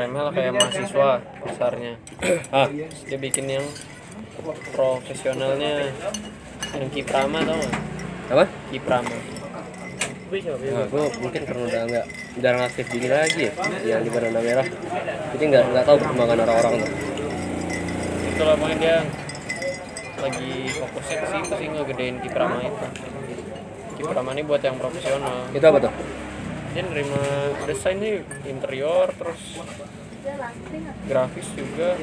remeh lah kayak mahasiswa besarnya ah Terus dia bikin yang profesionalnya yang kiprama tau gak? apa kiprama Nah, gue mungkin karena udah nggak jarang aktif di ini lagi ya, yang di Banana Merah. Jadi nggak nggak tahu perkembangan orang-orang tuh. itulah pokoknya dia lagi fokusnya ke situ sih ngegedein kiprama itu kiprama ini buat yang profesional Itu apa tuh? Dia nerima desain nih interior terus grafis juga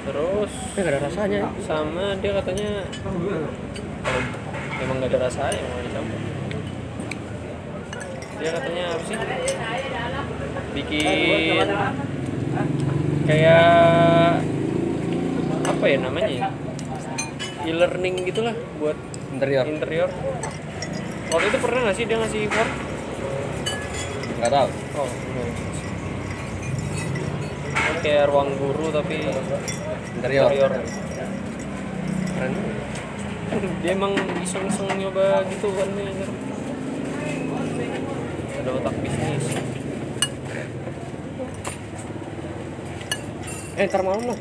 terus nggak ada rasanya. ya. sama dia katanya kalau emang nggak ada rasanya mau dicampur dia katanya apa sih bikin kayak apa ya namanya ya? e-learning gitulah buat Interior interior waktu itu pernah nggak sih dia ngasih Word? nggak tahu. oh enggak. kayak ruang guru tapi Interior. interior Keren. dia emang iseng-iseng nyoba gitu kan nih ada otak bisnis Eh ntar malam lah.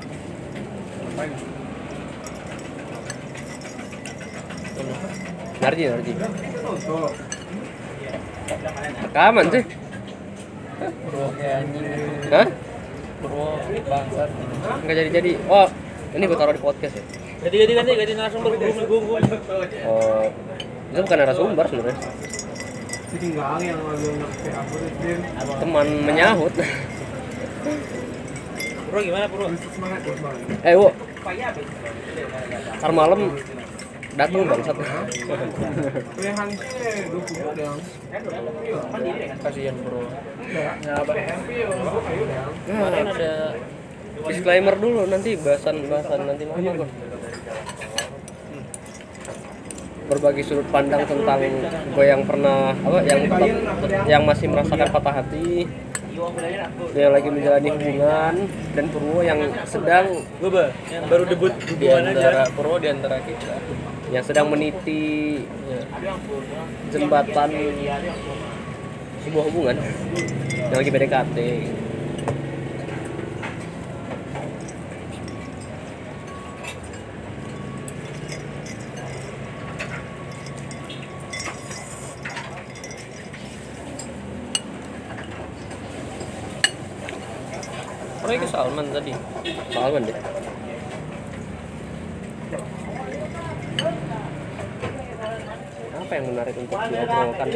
Narji, Narji. Rekaman sih. bro Hah? bro bangsat Nggak jadi-jadi. Oh, ini gue taruh di podcast ya. Ganti ganti ganti ganti narasumber gue gue gue. Oh, itu bukan narasumber sebenarnya. Teman menyahut. Bro gimana bro? eh, Wo. Ntar malam datang bangsat. kasihan bro Nah, kemarin ada disclaimer dulu nanti bahasan-bahasan nanti malam gua. berbagi sudut pandang tentang gue yang pernah apa yang tetap- yang masih merasakan patah hati yang lagi menjalani hubungan dan Purwo yang sedang Gue bah, yang baru debut di hubungan antara aja. pro di antara kita yang sedang meniti jembatan sebuah hubungan yang lagi PDKT. Pro ke Salman tadi? Salman deh yang menarik untuk diobrolkan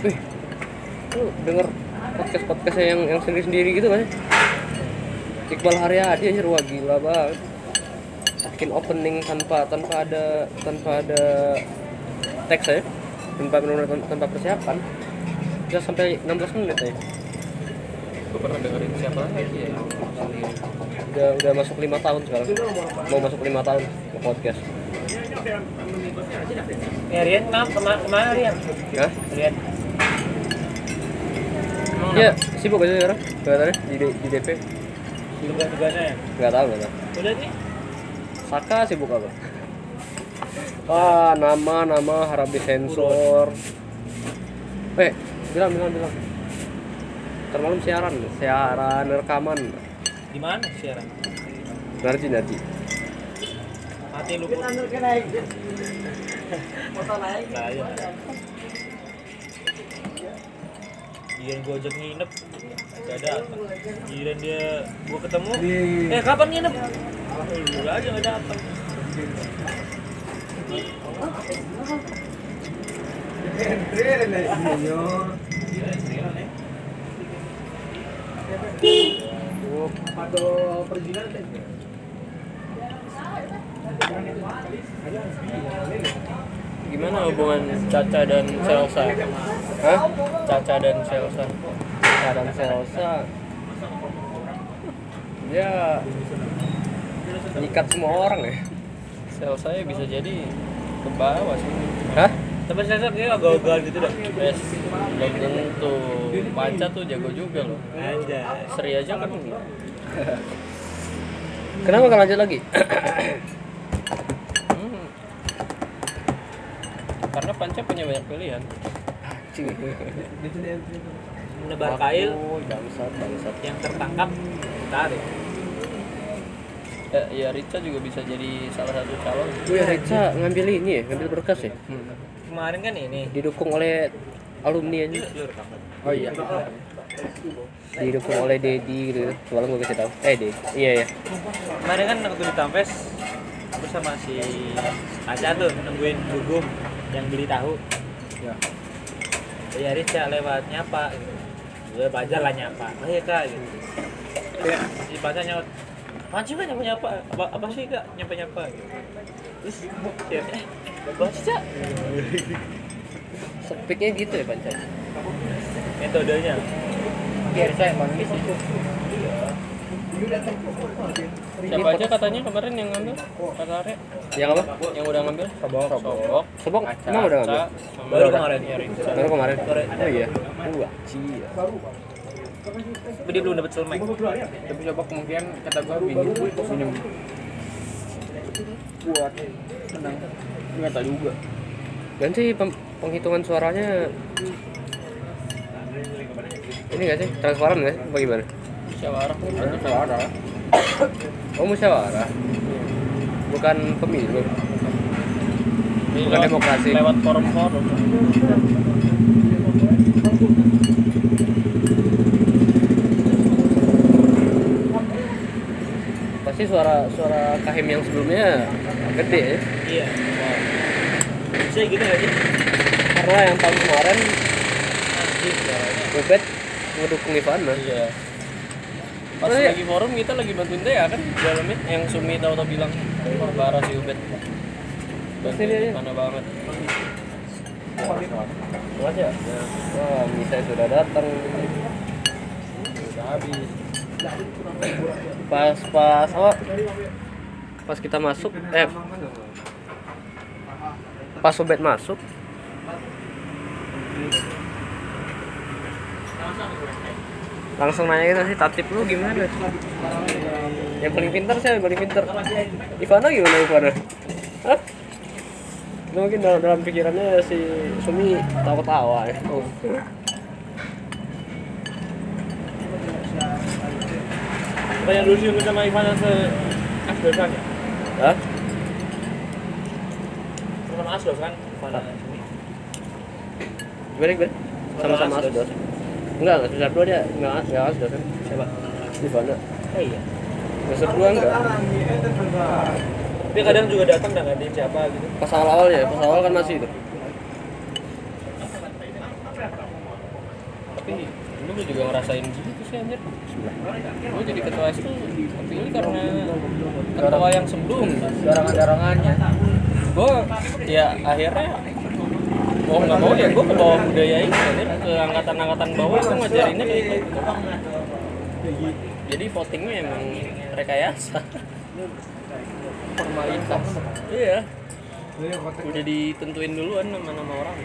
Wih, lu denger podcast podcastnya yang yang sendiri sendiri gitu kan? Iqbal Haryadi aja wah gila banget. Bikin opening tanpa tanpa ada tanpa ada teks ya, tanpa, tanpa persiapan. Bisa sampai 16 menit ya. Gue pernah dengerin siapa lagi ya Udah udah masuk lima tahun sekarang. Mau masuk lima tahun ke podcast. Ya Rian, ke mana ke mana, ke mana Rian? Hah? Rian. Iya, sibuk aja sekarang. Kelihatannya di, di DP. Tugas-tugasnya ya. Nggak tahu, nggak tahu. Udah nih. Saka sibuk apa? Ah, nama nama harap disensor. Eh, bilang bilang bilang. Ntar malam siaran, siaran rekaman. Di mana siaran? Narji narji. Mati lu. Pur. Nah, ya. Giliran gue ajak nginep Gak datang Giliran dia gue ketemu Eh kapan nginep? Lu aja gak datang gimana hubungan Caca dan Selsa Hah? Caca dan Selsa Kadang Selsa. Dia nyikat semua orang ya. Selsa ya bisa jadi ke bawah sih Hah? Tapi saya kayak agak-agak gitu dah Yes, belum tentu Paca tuh jago juga loh Anjay Seri aja kan Kenapa nggak lanjut lagi? hmm, Panca punya banyak pilihan. Menebar kail bangsat, bangsat. yang tertangkap tarik. Ya, ya Rica juga bisa jadi salah satu calon. Oh ya Rica ngambil ini ya, ngambil berkas ya. Hmm. Kemarin kan ini. Didukung oleh alumni aja. Oh iya. Didukung oleh Dedi gitu. Semalam gue kasih tahu. Eh Dedi. Iya ya. Kemarin kan waktu di Tampes bersama si Aca tuh nungguin dugum yang beli tahu. Ya. Ya Rica lewat nyapa gitu. Gue baca lah nyapa. Oh iya kak gitu. Si baca nyapa. Apaan sih kak nyapa nyapa? Apa, apa sih kak nyapa nyapa gitu. Terus ya, eh baca Sepiknya gitu ya Panca. Metodenya. Biar saya emang sih. Siapa aja katanya kemarin yang ngambil? Kata Arya. Yang apa? Yang udah ngambil? Sobok. Sobok. Sobok emang udah ngambil? Baru kemarin. Baru kemarin. Oh iya. Wah, cia. Tapi dia belum dapet selmek. Tapi coba kemungkinan kata gua minum minum buat menang. Nggak tahu juga. Dan penghitungan suaranya ini gak sih transparan gak sih? Bagaimana? Musyawarah. Musyawarah. Oh musyawarah. Bukan pemilu. Bukan lewat- demokrasi. Lewat forum-forum. Pasti suara suara Kahim yang sebelumnya gede ya. Iya. Bisa gitu gak sih? Karena yang tahun kemarin. Ubed ngedukung Ivana. Iya. Pas Oh, iya. lagi forum kita lagi bantuin dia kan di dalamnya yang Sumi tahu-tahu bilang wah parah si Ubed. Pasti dia, ya. Mana banget. Mas ya? Wah, Misa sudah datang. Udah habis. Pas pas apa? Pas kita masuk, eh pas Ubed masuk, langsung nanya gitu sih tatip lu gimana yang paling pintar siapa yang paling pintar Ivana gimana Ivana Hah? Itu mungkin dalam, dalam pikirannya si Sumi tawa-tawa ya oh. Apa yang dulu sih sama Ivan se Asdos kan ya? Hah? Sama Asdos kan? Ivan Gimana gimana? Sama-sama Asdos. Enggak, enggak semester dua dia enggak, enggak Asdos kan Siapa? Ivana Eh iya. Semester dua enggak Dia kadang juga datang dan ngadain siapa gitu. Pas awal-awal ya, pas awal kan masih itu Tapi dulu gue juga ngerasain gitu sih anjir. Gue jadi ketua S tuh kepilih karena ketua yang sebelum dorongan-dorongannya gue ya akhirnya mau nggak mau ya gue ke bawah budaya ini ke angkatan-angkatan bawah gue ngajarinnya kayak gitu. Jadi votingnya emang rekayasa. Formalitas iya. Udah ditentuin duluan nama nama orang.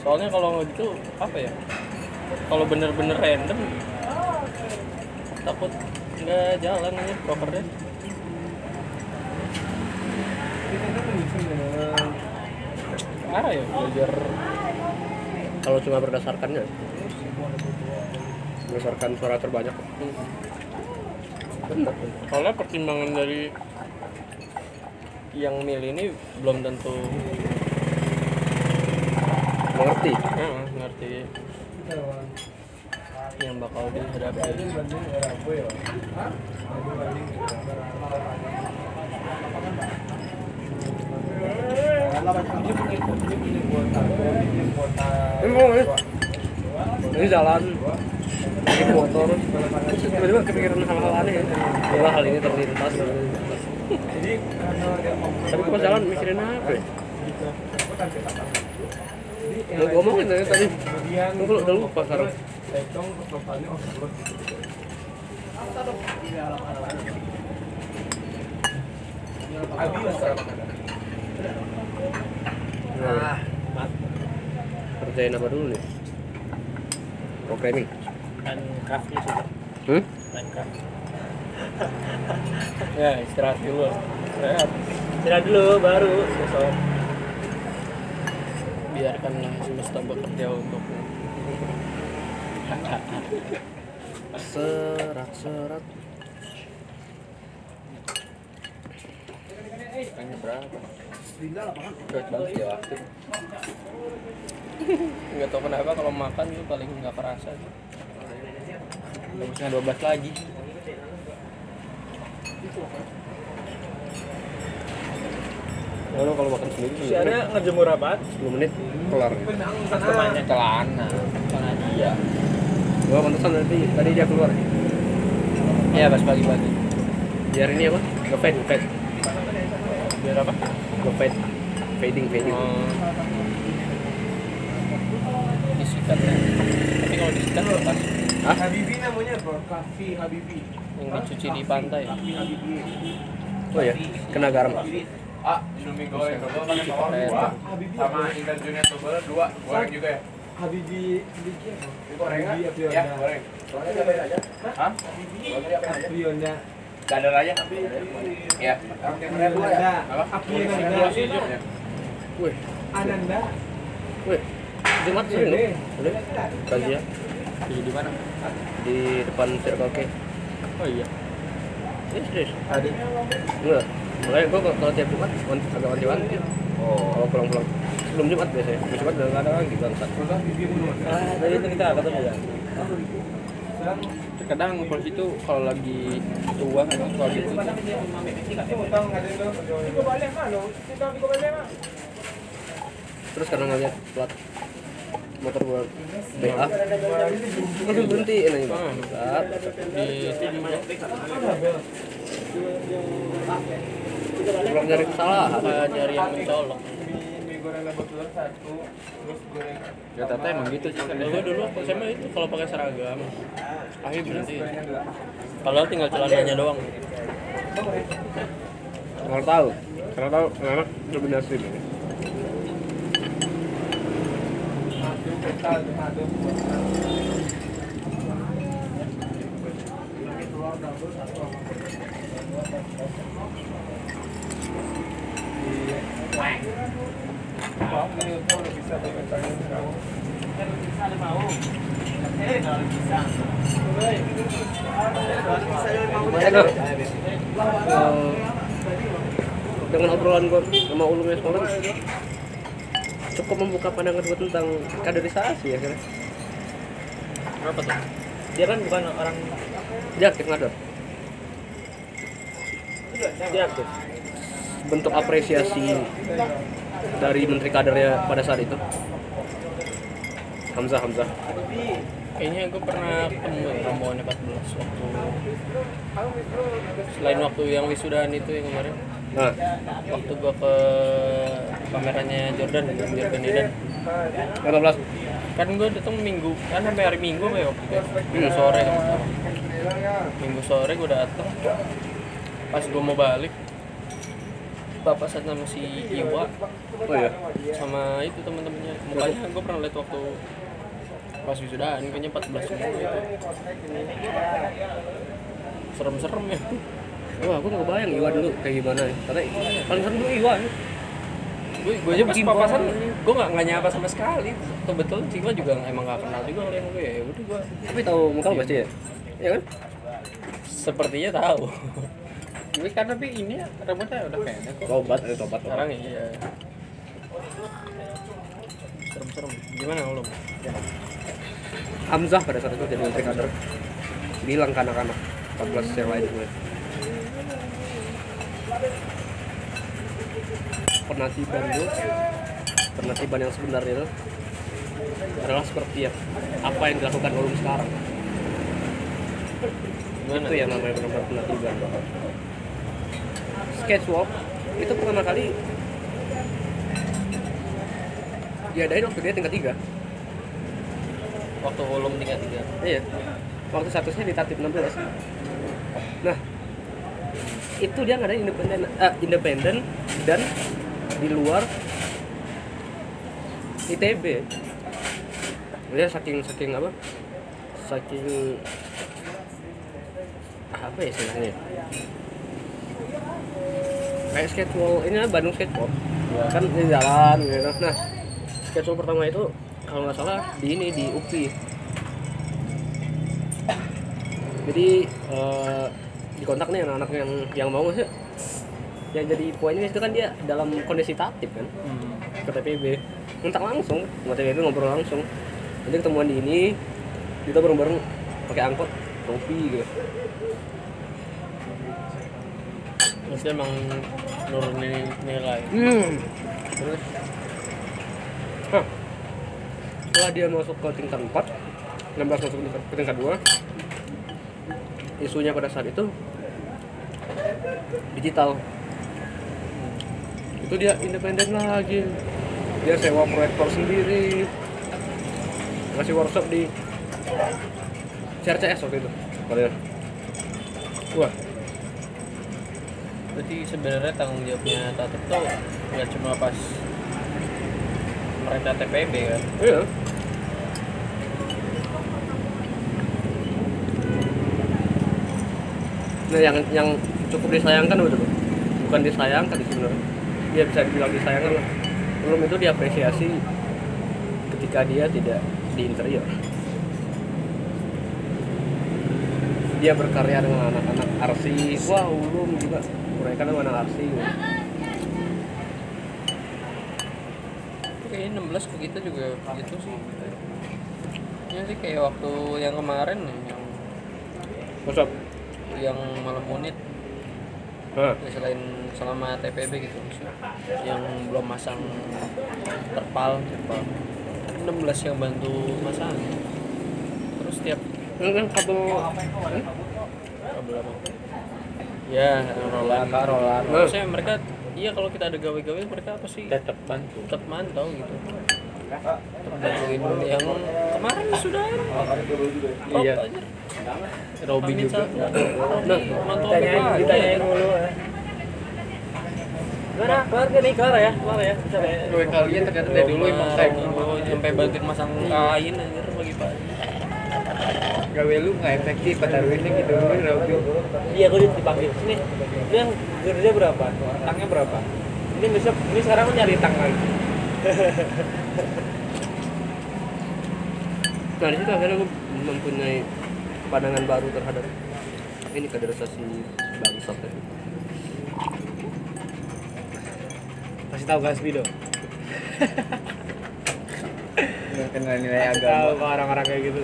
Soalnya kalau gitu apa ya kalau bener-bener random takut nggak jalan aja prokernya parah ya? Belajar Kalau cuma berdasarkannya? Berdasarkan suara terbanyak. Benar soalnya pertimbangan dari yang milih ini belum tentu Mengerti? Eh, ngerti yang bakal dihadapi Emang ya? Ini jalan Ini motor tiba-tiba kepikiran hal-hal aneh ya Setelah hal ini terlintas Tapi pas jalan mikirin apa ya? Mau ngomongin tadi tadi Gue udah lupa sekarang Nah, kerjain apa dulu nih? Programming. Minecraft sudah. Hmm? Minecraft. ya istirahat dulu rehat Istirahat dulu baru besok. biarkanlah semesta bekerja untuk serak serak Kayaknya berapa? Cepet banget ya waktu. nggak tahu kenapa kalau makan itu paling nggak kerasa Bagusnya 12 lagi. Kalau kalau makan sendiri Si ada ngejemur apa? 10 menit kelar. Customernya celana. Celana dia. Gua pantesan tadi tadi dia keluar. ya pas pagi-pagi Biar ini apa? Ngefade, ngefade. biar apa Ngefade. Fading, fading. Oh. disikat ya tapi kalau disikat lepas Hah? Habibi namanya bro, Kafi Habibi. yang dicuci di pantai Kafi Habibi. Oh ya, kena garam. Ah, Indomie goreng double pakai bawang Kayak dua. Sama Junior double dua, goreng juga ya. Habibi Habibi Goreng Habibi ya? Aprionda. Ya, goreng. Hah? Aprionda. Dadar aja. Ya. Aprionda. Apa? Wih, Ananda. wih. Jumat sering loh. Udah. Razia Di di mana? di depan Circle K. Oh iya. Ini serius. Tadi. Enggak. Makanya gua kalau- tiap Jumat agak wanti-wanti. Oh. Kalau pulang-pulang sebelum Jumat biasanya. Sebelum Jumat udah ada lagi bangsat. Ah, tadi itu kita ketemu ya. Terkadang polisi itu kalau lagi tua kan kalau gitu Terus karena ngeliat plat motor gua BA langsung berhenti nanya bangsat. di Pulang nyari kesalahan. nyari yang mencolok goreng telur satu, terus goreng Ya tata emang gitu sih. Dulu dulu SMA itu kalau pakai seragam akhir berhenti kalau tinggal celananya doang Kalau tahu, kalau tahu anak lebih nasib ini. satu dengan obrolan gue sama ulumnya semalam cukup membuka pandangan gue tentang kaderisasi ya kira apa tuh? Dia kan bukan orang dia aktif ngador. Dia aktif. bentuk apresiasi dari menteri kadernya pada saat itu? Hamzah Hamzah. Kayaknya gue pernah ketemu ya rombongan 14 waktu selain waktu yang wisudaan itu yang kemarin. Nah. Waktu gue ke pamerannya Jordan Jordan Eden. 15 kan gue datang minggu kan sampai hari minggu kayak waktu itu minggu sore kan minggu sore gue datang. Pas gue mau balik bapak saat nama si Iwa. Oh iya. Sama itu teman-temannya mukanya gue pernah lihat waktu pas wisudaan kayaknya 14 semua itu. Serem-serem ya. Wah gue gak kebayang Iwa dulu kayak gimana ya. Karena paling serem dulu Iwa. Ya. gue gue aja pas papasan gue nggak nggak nyapa sama sekali. Kebetulan si Iwa juga emang nggak kenal juga ngeliat gue ya. Udah gue tapi tahu muka pasti ya? Iya kan? Sepertinya tahu Tapi kan tapi ini rambutnya udah pendek kok. tobat ada tobat sekarang iya. Serem-serem. Gimana lo Hamzah pada saat itu jadi menteri kader. Bilang ke anak-anak 14 yang lain gue penatiban itu penatiban yang sebenarnya itu adalah seperti ya, apa yang dilakukan ulum sekarang. Gimana? Itu yang namanya benar-benar penatiban sketchwalk itu pertama kali diadain waktu dia tingkat tiga waktu volum tingkat tiga Iya. Waktu statusnya di Tatip 16. Nah, itu dia nggak ada independen eh, independen dan di luar ITB. Dia saking saking apa? Saking apa ya istilahnya? Kayak skatewall, ini kan Bandung skatewall. Kan di jalan gitu. Nah, schedule pertama itu kalau nggak salah di ini di UPI jadi eh, dikontak nih anak-anak yang yang mau sih. Yang jadi poinnya itu kan dia dalam kondisi tatip kan ke TPB kontak langsung sama TPB ngobrol langsung. Nanti ketemuan di ini kita bareng-bareng pakai angkot kopi gitu dia emang nurunin nilai. Hmm. terus? Hah. setelah dia masuk ke tingkat 4 16 masuk ke tingkat, ke tingkat 2 isunya pada saat itu digital. Itu dia independen lagi. Dia sewa proyektor sendiri. Ngasih workshop di CRCS waktu itu. Kalian? Wah berarti sebenarnya tanggung jawabnya tatip tuh nggak cuma pas mereka TPB kan? Iya. Nah yang yang cukup disayangkan betul. Bukan disayangkan sebenarnya. Dia bisa dibilang disayangkan lah. Belum itu diapresiasi ketika dia tidak di interior. Dia berkarya dengan anak-anak arsi wah ulum juga mereka dengan anak arsi kayaknya 16 ke kita juga gitu sih. Ya sih kayak waktu yang kemarin nih yang Masuk. yang malam unit. Ya selain selama TPB gitu yang belum masang terpal terpal. 16 yang bantu masang. Terus tiap kan kabel kabel apa ya rolan rolan Nah. maksudnya mereka iya kalau kita ada gawe-gawe mereka apa sih tetap bantu tetap mantau gitu tetap bantuin yang kemarin sudah Iya. Robi juga Nah, mantau ditanyain ditanyain mulu ya. Gimana? Kelar gak nih? Kelar ya? Kelar ya? Bisa ya? gue kalian dari dulu emang kayak sampai bantuin masang kain anjir pagi pagi gawe lu nggak efektif pada duitnya gitu lu Robi Iya, gue dipanggil sini. Lu yang kerja berapa? Tangnya berapa? Ini besok, ini sekarang gue nyari tang lagi. Nah di situ akhirnya gue mempunyai pandangan baru terhadap ini kaderisasi bangsat ya. Kasih tahu dong. nggak kenal nilai agama ke orang-orang kayak gitu.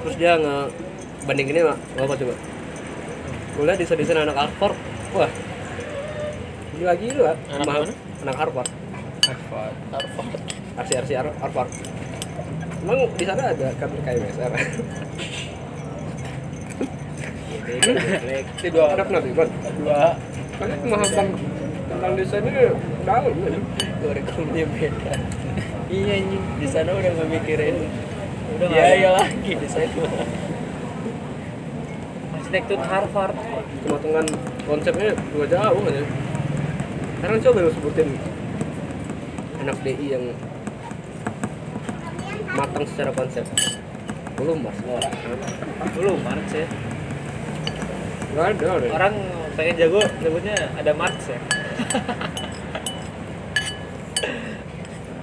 Terus dia nge bandinginnya mak, apa coba? Gue liat desain-desain anak Harvard, wah gila gila. Anak Mahal. mana? Anak Harvard, Harvard Harvard arsi-arsi Har- Harvard. Emang di sana ada kan kayak BSR? itu dua Ada pernah tuh, dua Kan pemahaman tentang desainnya dalam ya. kurikulumnya beda iya anjing di sana udah nggak mikirin Udah biaya ada. lagi di sana Arsitektur Harvard. Kematangan konsepnya juga jauh kan ya. Sekarang coba lu sebutin anak DI yang matang secara konsep. Belum mas. Belum Marx ya. Gak ada deh. Orang pengen jago sebutnya ada Marx ya.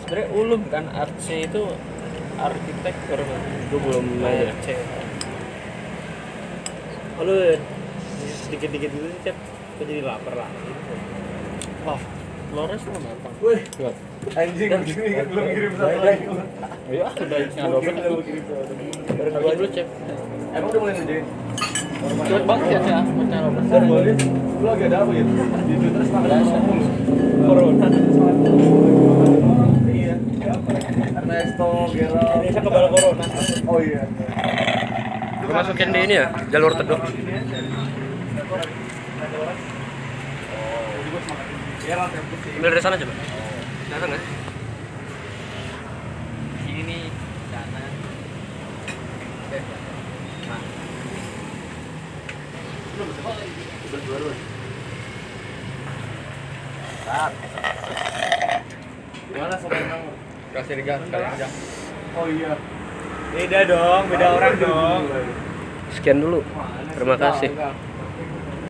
sebenarnya ulum kan artsy itu arsitektur kan? Gue belum. ARC Oh, lu sedikit-dikit dulu nih, Cep. Gue jadi lapar lah. wah Flores mah matang wih. Anjing ini belum kirim satu lagi. iya udah ngadopin bareng gua dulu cek emang udah mulai ngerjain? Cepet banget ya sih apa Bentar, boleh lu lagi ada apa ya di Twitter semangat. Biasa. corona Ernesto Gerald Indonesia kebal corona. oh iya Gue masukin di ini ya, jalur teduh. Ambil dari sana coba. Datang nggak? sini nih sana gimana yang kasih gas kalian aja oh iya Beda dong, beda orang dong. Sekian dulu. Terima kasih.